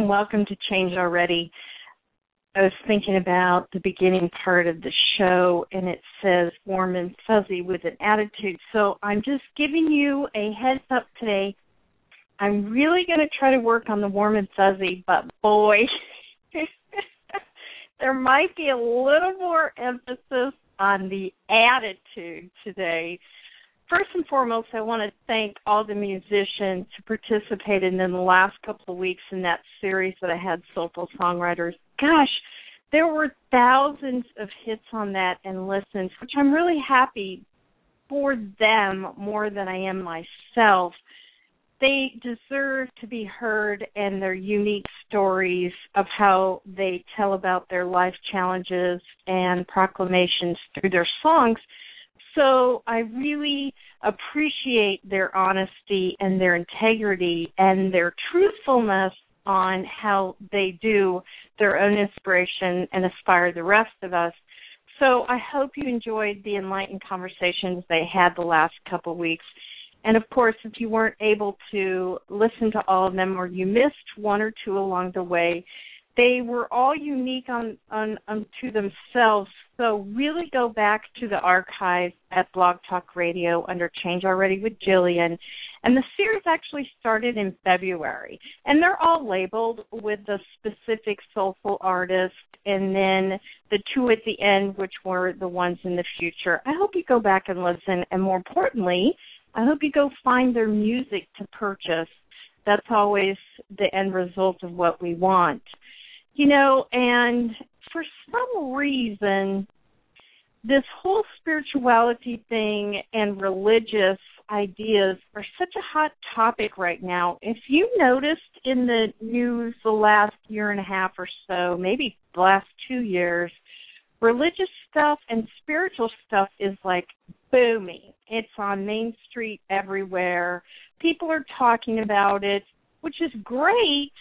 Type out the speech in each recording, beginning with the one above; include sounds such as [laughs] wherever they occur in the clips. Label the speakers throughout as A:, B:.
A: And welcome to Change Already. I was thinking about the beginning part of the show and it says warm and fuzzy with an attitude. So I'm just giving you a heads up today. I'm really going to try to work on the warm and fuzzy, but boy, [laughs] there might be a little more emphasis on the attitude today first and foremost, I want to thank all the musicians who participated in the last couple of weeks in that series that I had, Soulful Songwriters. Gosh, there were thousands of hits on that and listens, which I'm really happy for them more than I am myself. They deserve to be heard and their unique stories of how they tell about their life challenges and proclamations through their songs so I really appreciate their honesty and their integrity and their truthfulness on how they do their own inspiration and inspire the rest of us. So I hope you enjoyed the enlightened conversations they had the last couple weeks. And of course, if you weren't able to listen to all of them or you missed one or two along the way, they were all unique on, on unto themselves. So really go back to the archive at Blog Talk Radio under Change Already with Jillian. And the series actually started in February. And they're all labeled with the specific soulful artist and then the two at the end, which were the ones in the future. I hope you go back and listen. And more importantly, I hope you go find their music to purchase. That's always the end result of what we want. You know, and for some reason, this whole spirituality thing and religious ideas are such a hot topic right now. If you noticed in the news the last year and a half or so, maybe the last two years, religious stuff and spiritual stuff is like booming. It's on Main Street everywhere. People are talking about it, which is great,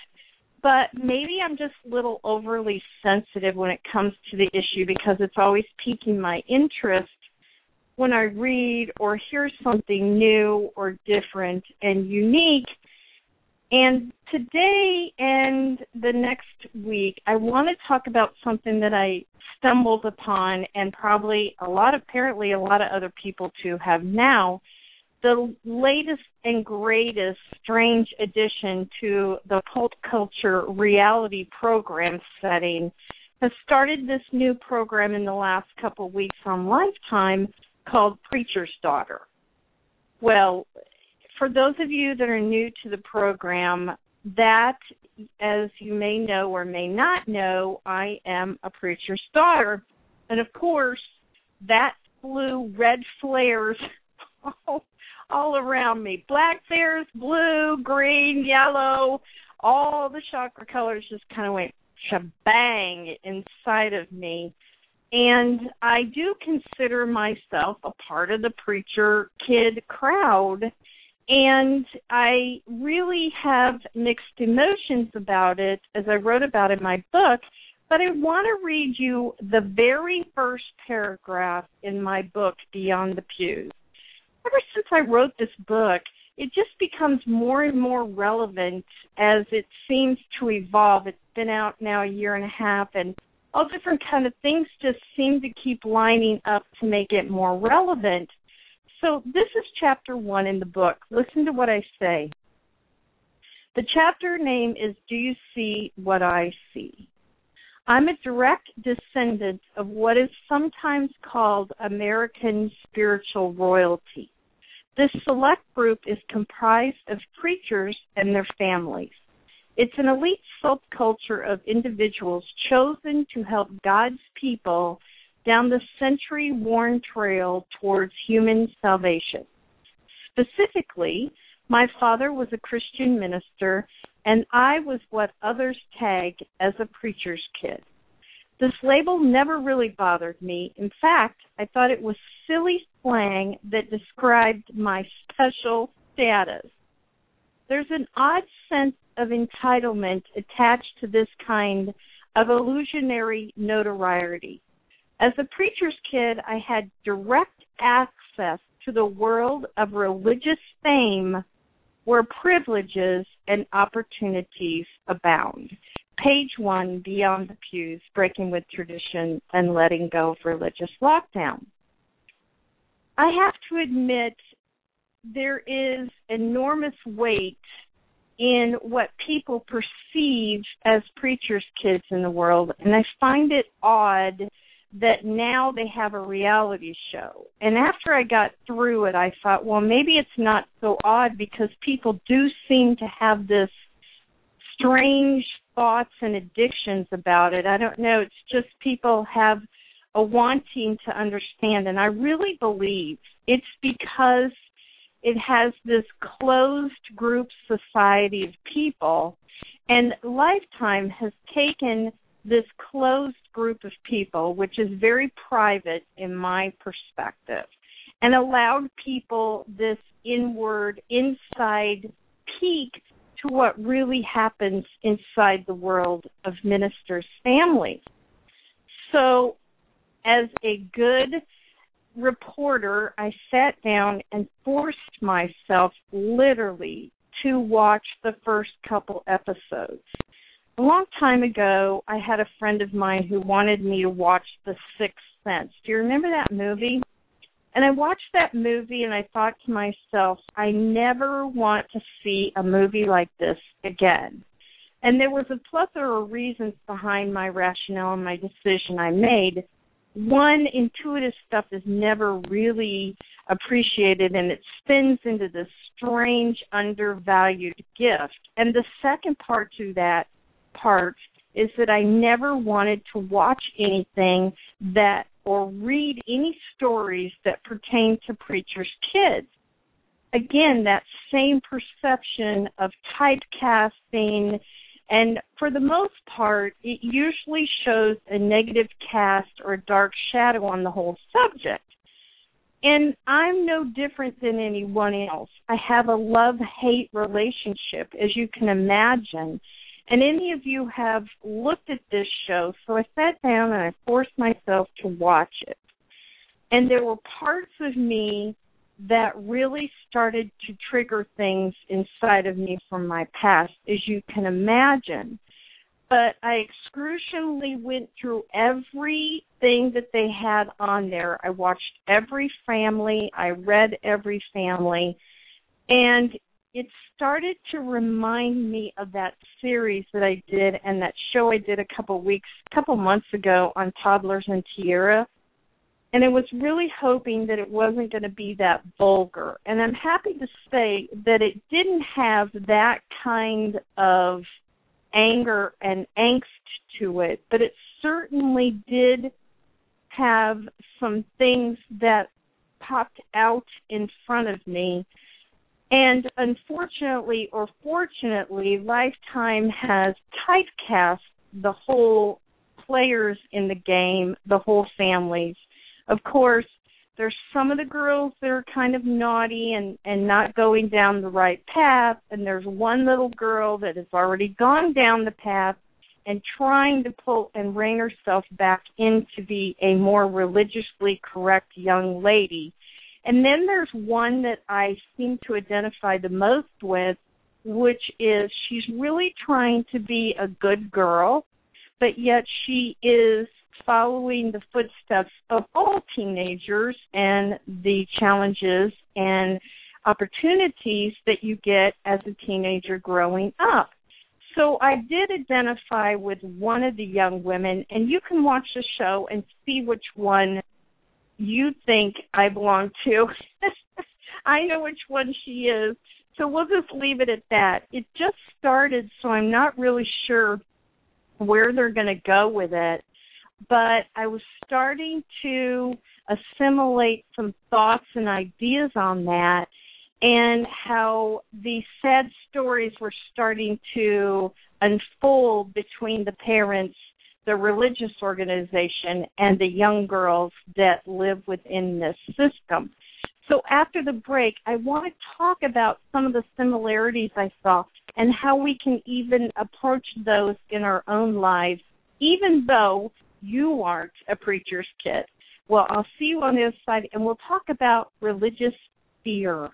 A: but maybe I'm just a little overly sensitive when it comes to the issue because it's always piquing my interest when I read or hear something new or different and unique. And today and the next week, I want to talk about something that I stumbled upon and probably a lot, apparently, a lot of other people too have now the latest and greatest strange addition to the cult culture reality program setting has started this new program in the last couple of weeks on Lifetime called Preacher's Daughter. Well, for those of you that are new to the program, that, as you may know or may not know, I am a preacher's daughter. And of course, that flew red flares [laughs] all all around me. Black bears, blue, green, yellow, all the chakra colors just kind of went shabang inside of me. And I do consider myself a part of the preacher kid crowd. And I really have mixed emotions about it, as I wrote about in my book. But I want to read you the very first paragraph in my book, Beyond the Pews ever since I wrote this book, it just becomes more and more relevant as it seems to evolve. It's been out now a year and a half and all different kind of things just seem to keep lining up to make it more relevant. So this is chapter 1 in the book. Listen to what I say. The chapter name is Do You See What I See? I'm a direct descendant of what is sometimes called American spiritual royalty. This select group is comprised of preachers and their families. It's an elite subculture of individuals chosen to help God's people down the century worn trail towards human salvation. Specifically, my father was a Christian minister, and I was what others tag as a preacher's kid. This label never really bothered me. In fact, I thought it was silly slang that described my special status. There's an odd sense of entitlement attached to this kind of illusionary notoriety. As a preacher's kid, I had direct access to the world of religious fame where privileges and opportunities abound. Page one, Beyond the Pews, Breaking with Tradition and Letting Go of Religious Lockdown. I have to admit, there is enormous weight in what people perceive as preachers' kids in the world, and I find it odd that now they have a reality show. And after I got through it, I thought, well, maybe it's not so odd because people do seem to have this strange thoughts and addictions about it. I don't know. It's just people have a wanting to understand. And I really believe it's because it has this closed group society of people. And Lifetime has taken this closed group of people, which is very private in my perspective, and allowed people this inward, inside peek to what really happens inside the world of ministers' families. So, as a good reporter, I sat down and forced myself literally to watch the first couple episodes a long time ago, I had a friend of mine who wanted me to watch The Sixth Sense. Do you remember that movie? And I watched that movie and I thought to myself, I never want to see a movie like this again. And there was a plethora of reasons behind my rationale and my decision I made. One, intuitive stuff is never really appreciated and it spins into this strange, undervalued gift. And the second part to that part is that I never wanted to watch anything that or read any stories that pertain to preachers' kids. Again, that same perception of typecasting, and for the most part, it usually shows a negative cast or a dark shadow on the whole subject. And I'm no different than anyone else. I have a love hate relationship, as you can imagine and any of you have looked at this show, so I sat down and I forced myself to watch it. And there were parts of me that really started to trigger things inside of me from my past, as you can imagine. But I excruciatingly went through everything that they had on there. I watched every family, I read every family, and it started to remind me of that series that I did and that show I did a couple weeks, a couple months ago on toddlers and Tiaras. And I was really hoping that it wasn't going to be that vulgar. And I'm happy to say that it didn't have that kind of anger and angst to it, but it certainly did have some things that popped out in front of me and unfortunately or fortunately, Lifetime has typecast the whole players in the game, the whole families. Of course, there's some of the girls that are kind of naughty and and not going down the right path and there's one little girl that has already gone down the path and trying to pull and rein herself back in to be a more religiously correct young lady and then there's one that I seem to identify the most with, which is she's really trying to be a good girl, but yet she is following the footsteps of all teenagers and the challenges and opportunities that you get as a teenager growing up. So I did identify with one of the young women, and you can watch the show and see which one you think I belong to. [laughs] I know which one she is. So we'll just leave it at that. It just started, so I'm not really sure where they're going to go with it. but I was starting to assimilate some thoughts and ideas on that and how the sad stories were starting to unfold between the parents, the religious organization, and the young girls that live within this system. So after the break, I want to talk about some of the similarities I saw and how we can even approach those in our own lives, even though you aren't a preacher's kid. Well, I'll see you on the other side, and we'll talk about religious fear.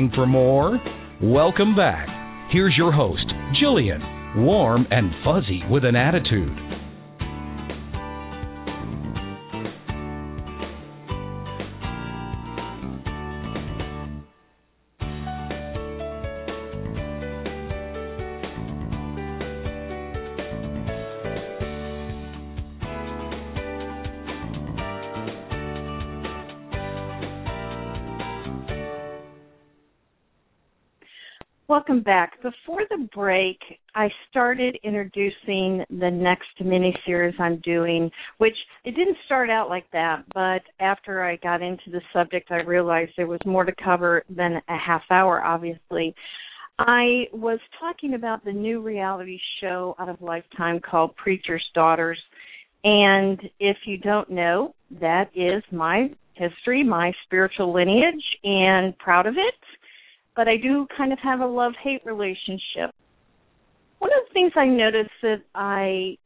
B: Looking for more? Welcome back. Here's your host, Jillian, warm and fuzzy with an attitude.
A: Welcome back. Before the break, I started introducing the next mini series I'm doing, which it didn't start out like that, but after I got into the subject, I realized there was more to cover than a half hour, obviously. I was talking about the new reality show out of Lifetime called Preacher's Daughters. And if you don't know, that is my history, my spiritual lineage, and proud of it but I do kind of have a love hate relationship. One of the things I noticed that I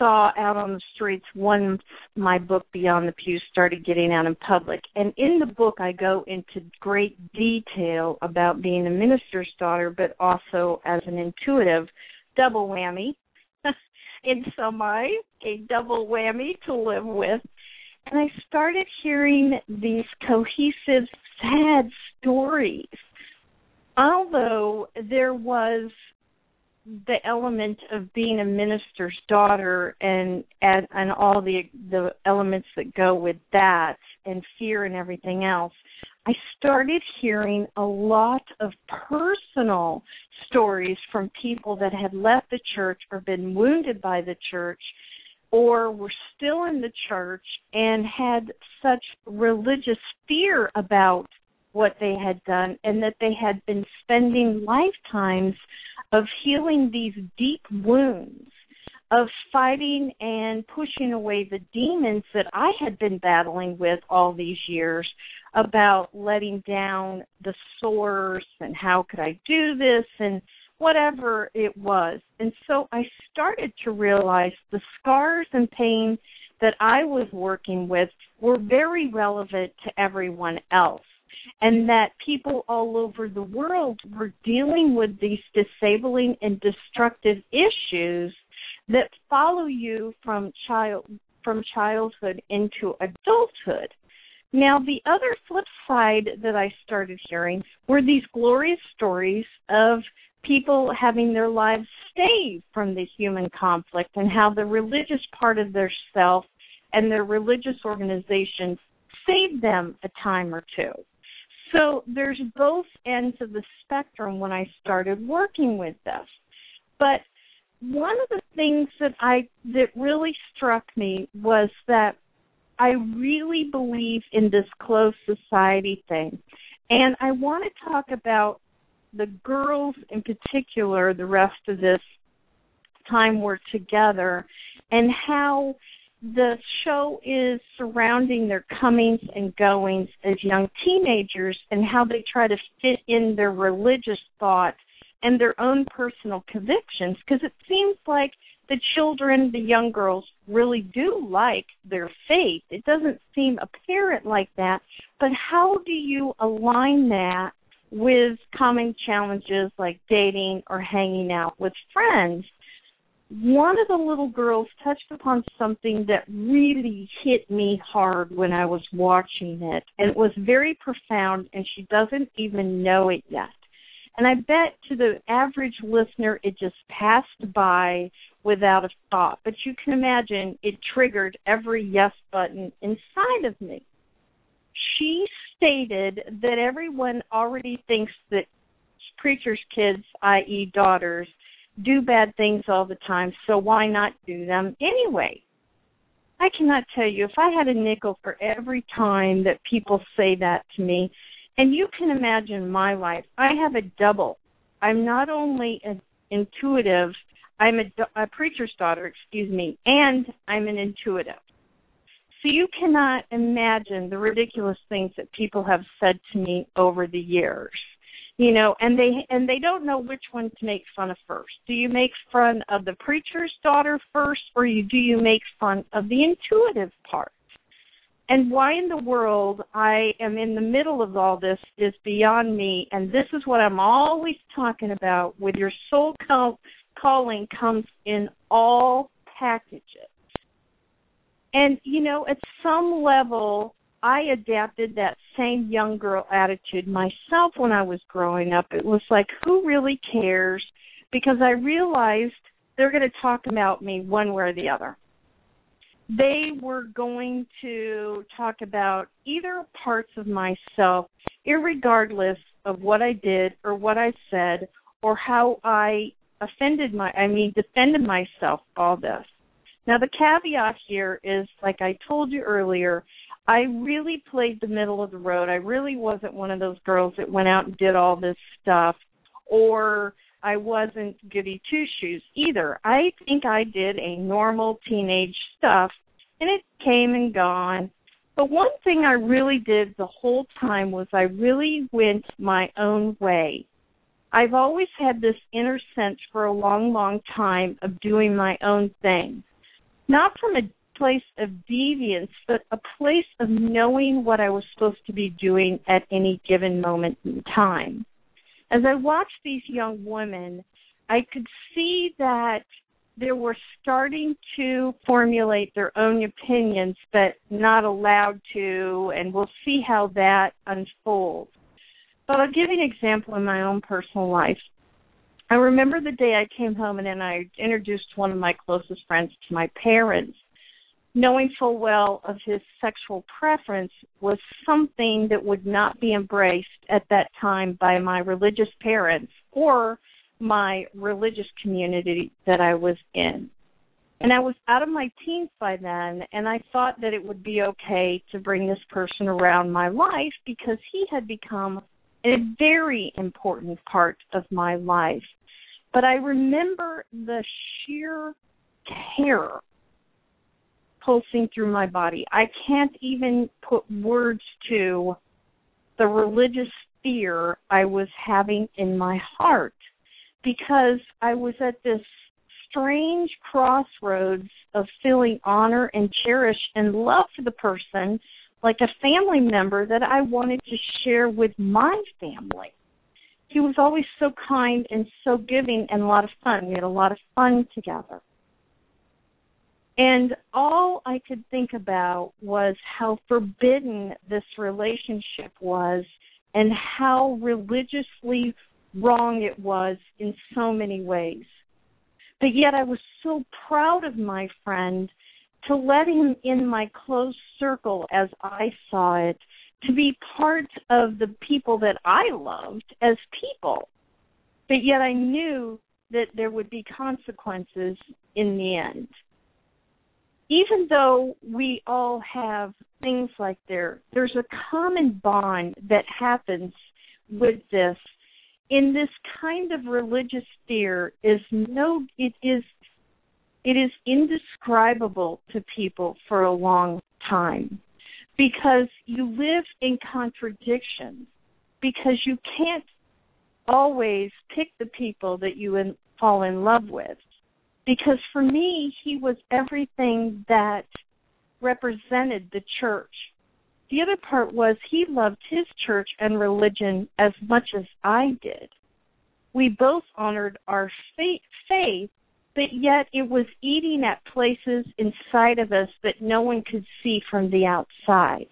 A: saw out on the streets once my book Beyond the Pews started getting out in public. And in the book, I go into great detail about being a minister's daughter, but also as an intuitive double whammy [laughs] in some eyes, a double whammy to live with. And I started hearing these cohesive, sad stories although there was the element of being a minister's daughter and and, and all the the elements that go with that and fear and everything else i started hearing a lot of personal stories from people that had left the church or been wounded by the church or were still in the church and had such religious fear about what they had done and that they had been spending lifetimes of healing these deep wounds of fighting and pushing away the demons that I had been battling with all these years about letting down the source and how could I do this and whatever it was. And so I started to realize the scars and pain that I was working with were very relevant to everyone else. And that people all over the world were dealing with these disabling and destructive issues that follow you from child from childhood into adulthood. Now, the other flip side that I started hearing were these glorious stories of people having their lives saved from the human conflict and how the religious part of their self and their religious organization saved them a time or two. So there's both ends of the spectrum when I started working with this. But one of the things that I that really struck me was that I really believe in this closed society thing. And I want to talk about the girls in particular the rest of this time we're together and how the show is surrounding their comings and goings as young teenagers and how they try to fit in their religious thoughts and their own personal convictions because it seems like the children, the young girls really do like their faith. It doesn't seem apparent like that, but how do you align that with common challenges like dating or hanging out with friends? One of the little girls touched upon something that really hit me hard when I was watching it. And it was very profound, and she doesn't even know it yet. And I bet to the average listener, it just passed by without a thought. But you can imagine it triggered every yes button inside of me. She stated that everyone already thinks that preachers' kids, i.e., daughters, do bad things all the time, so why not do them anyway? I cannot tell you if I had a nickel for every time that people say that to me, and you can imagine my life. I have a double. I'm not only an intuitive, I'm a, a preacher's daughter, excuse me, and I'm an intuitive. So you cannot imagine the ridiculous things that people have said to me over the years you know and they and they don't know which one to make fun of first. Do you make fun of the preacher's daughter first or you do you make fun of the intuitive part? And why in the world i am in the middle of all this is beyond me and this is what i'm always talking about with your soul call, calling comes in all packages. And you know at some level I adapted that same young girl attitude myself when I was growing up. It was like, who really cares? Because I realized they're going to talk about me one way or the other. They were going to talk about either parts of myself, regardless of what I did or what I said or how I offended my, I mean, defended myself, all this. Now, the caveat here is, like I told you earlier, I really played the middle of the road. I really wasn't one of those girls that went out and did all this stuff, or I wasn't goody two shoes either. I think I did a normal teenage stuff, and it came and gone. But one thing I really did the whole time was I really went my own way. I've always had this inner sense for a long, long time of doing my own thing. Not from a place of deviance, but a place of knowing what I was supposed to be doing at any given moment in time. As I watched these young women, I could see that they were starting to formulate their own opinions, but not allowed to, and we'll see how that unfolds. But I'll give you an example in my own personal life. I remember the day I came home and then I introduced one of my closest friends to my parents knowing full well of his sexual preference was something that would not be embraced at that time by my religious parents or my religious community that I was in. And I was out of my teens by then, and I thought that it would be okay to bring this person around my life because he had become a very important part of my life. But I remember the sheer terror pulsing through my body. I can't even put words to the religious fear I was having in my heart because I was at this strange crossroads of feeling honor and cherish and love for the person like a family member that I wanted to share with my family. He was always so kind and so giving and a lot of fun. We had a lot of fun together. And all I could think about was how forbidden this relationship was and how religiously wrong it was in so many ways. But yet I was so proud of my friend to let him in my close circle as I saw it, to be part of the people that I loved as people. But yet I knew that there would be consequences in the end. Even though we all have things like there, there's a common bond that happens with this. In this kind of religious fear is no it is it is indescribable to people for a long time because you live in contradiction because you can't always pick the people that you in, fall in love with because for me he was everything that represented the church the other part was he loved his church and religion as much as I did. We both honored our faith, but yet it was eating at places inside of us that no one could see from the outside.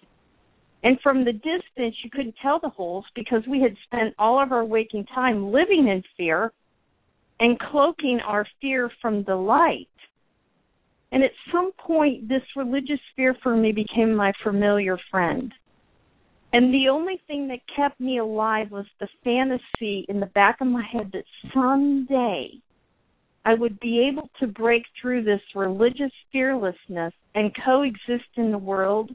A: And from the distance, you couldn't tell the holes because we had spent all of our waking time living in fear and cloaking our fear from the light. And at some point, this religious fear for me became my familiar friend. And the only thing that kept me alive was the fantasy in the back of my head that someday I would be able to break through this religious fearlessness and coexist in the world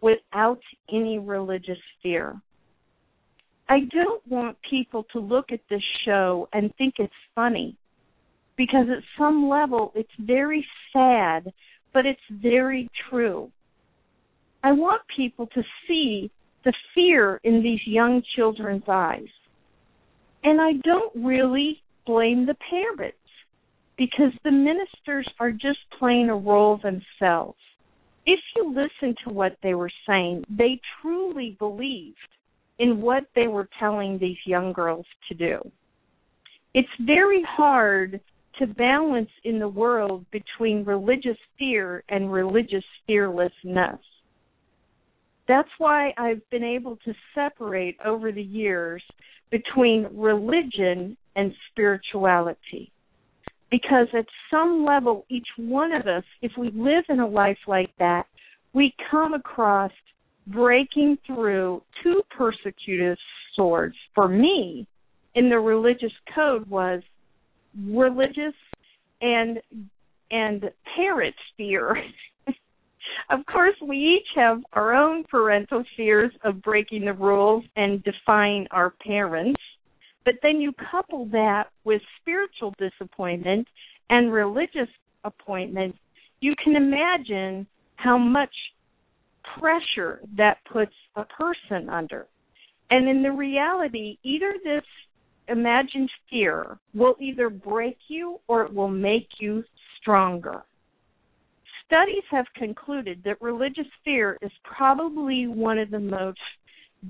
A: without any religious fear. I don't want people to look at this show and think it's funny because at some level it's very sad, but it's very true. I want people to see the fear in these young children's eyes. And I don't really blame the parents because the ministers are just playing a role themselves. If you listen to what they were saying, they truly believed in what they were telling these young girls to do. It's very hard to balance in the world between religious fear and religious fearlessness. That's why I've been able to separate over the years between religion and spirituality. Because at some level, each one of us, if we live in a life like that, we come across breaking through two persecutive swords. For me, in the religious code was religious and and parent fear. [laughs] of course, we each have our own parental fears of breaking the rules and defying our parents. But then you couple that with spiritual disappointment and religious appointment, you can imagine how much pressure that puts a person under. And in the reality, either this imagined fear will either break you or it will make you stronger. Studies have concluded that religious fear is probably one of the most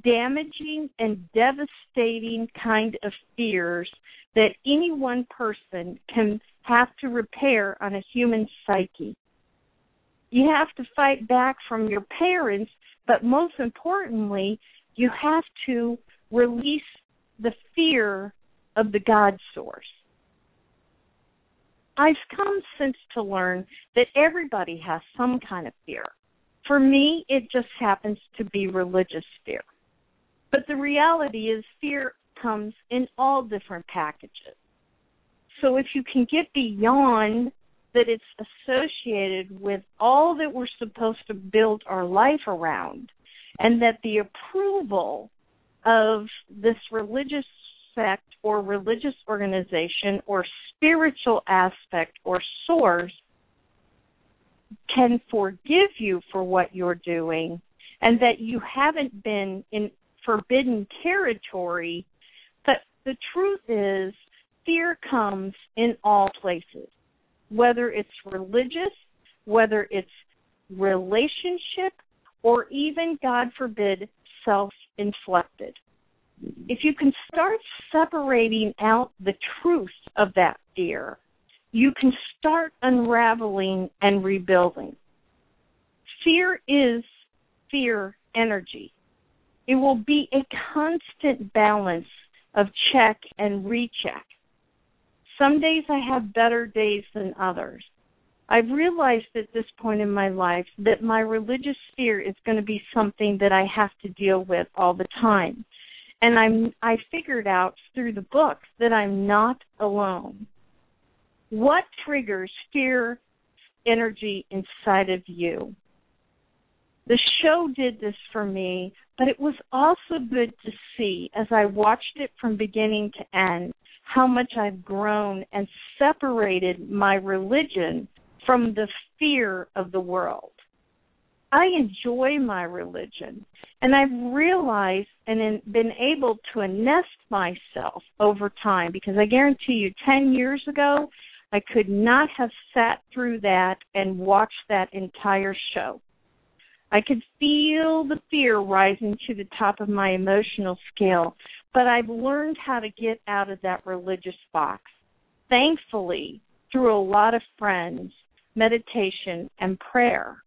A: damaging and devastating kind of fears that any one person can have to repair on a human psyche. You have to fight back from your parents, but most importantly, you have to release the fear of the God source. I've come since to learn that everybody has some kind of fear. For me, it just happens to be religious fear. But the reality is, fear comes in all different packages. So if you can get beyond that it's associated with all that we're supposed to build our life around, and that the approval of this religious sect or religious organization or spiritual aspect or source can forgive you for what you're doing and that you haven't been in forbidden territory. But the truth is, fear comes in all places, whether it's religious, whether it's relationship, or even, God forbid, self inflicted. If you can start separating out the truth of that fear, you can start unraveling and rebuilding. Fear is fear energy. It will be a constant balance of check and recheck. Some days I have better days than others. I've realized at this point in my life that my religious fear is going to be something that I have to deal with all the time. And I'm I figured out through the book that I'm not alone. What triggers fear energy inside of you? The show did this for me, but it was also good to see as I watched it from beginning to end how much I've grown and separated my religion from the fear of the world. I enjoy my religion, and I've realized and been able to nest myself over time because I guarantee you, 10 years ago, I could not have sat through that and watched that entire show. I could feel the fear rising to the top of my emotional scale, but I've learned how to get out of that religious box. Thankfully, through a lot of friends meditation, and prayer.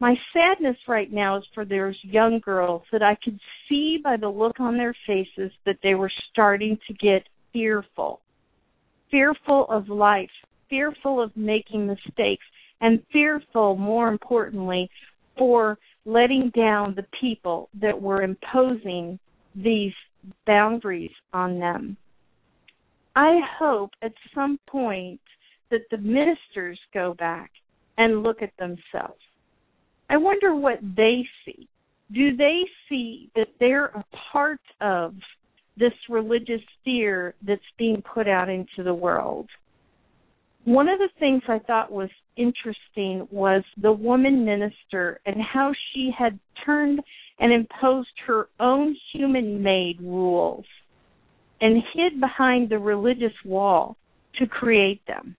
A: My sadness right now is for those young girls that I could see by the look on their faces that they were starting to get fearful. Fearful of life, fearful of making mistakes, and fearful, more importantly, for letting down the people that were imposing these boundaries on them. I hope at some point that the ministers go back and look at themselves. I wonder what they see. Do they see that they're a part of this religious fear that's being put out into the world? One of the things I thought was interesting was the woman minister and how she had turned and imposed her own human made rules and hid behind the religious wall to create them.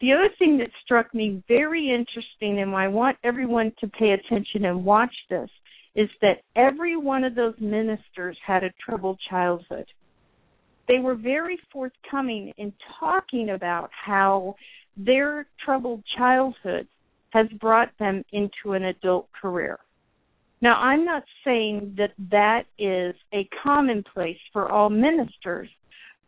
A: The other thing that struck me very interesting, and I want everyone to pay attention and watch this, is that every one of those ministers had a troubled childhood. They were very forthcoming in talking about how their troubled childhood has brought them into an adult career. Now, I'm not saying that that is a commonplace for all ministers,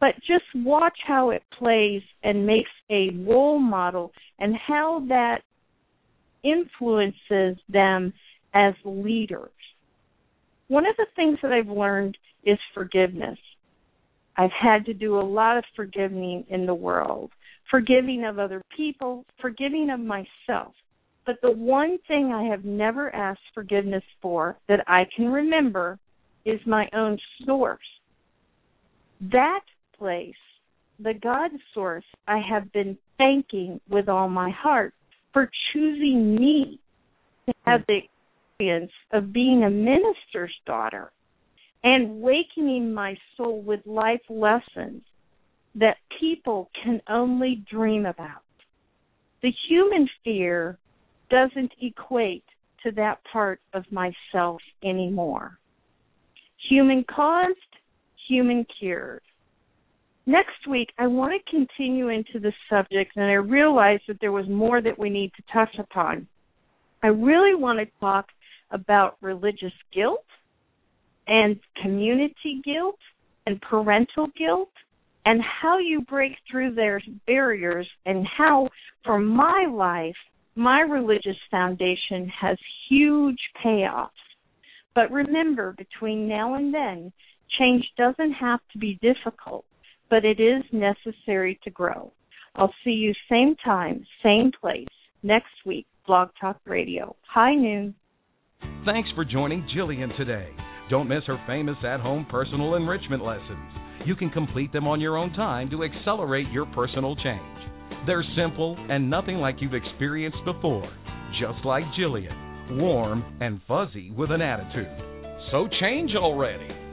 A: but just watch how it plays and makes a role model and how that influences them as leaders. One of the things that I've learned is forgiveness. I've had to do a lot of forgiving in the world, forgiving of other people, forgiving of myself. But the one thing I have never asked forgiveness for that I can remember is my own source. That place, the God source, I have been thanking with all my heart for choosing me to have the experience of being a minister's daughter and wakening my soul with life lessons that people can only dream about. The human fear doesn't equate to that part of myself anymore. Human caused, human cured next week I want to continue into the subject and I realized that there was more that we need to touch upon. I really want to talk about religious guilt and community guilt and parental guilt and how you break through their barriers and how for my life my religious foundation has huge payoffs. But remember, between now and then, change doesn't have to be difficult but it is necessary to grow. I'll see you same time, same place, next week, Blog Talk Radio. High noon.
B: Thanks for joining Jillian today. Don't miss her famous at home personal enrichment lessons. You can complete them on your own time to accelerate your personal change. They're simple and nothing like you've experienced before, just like Jillian, warm and fuzzy with an attitude. So change already.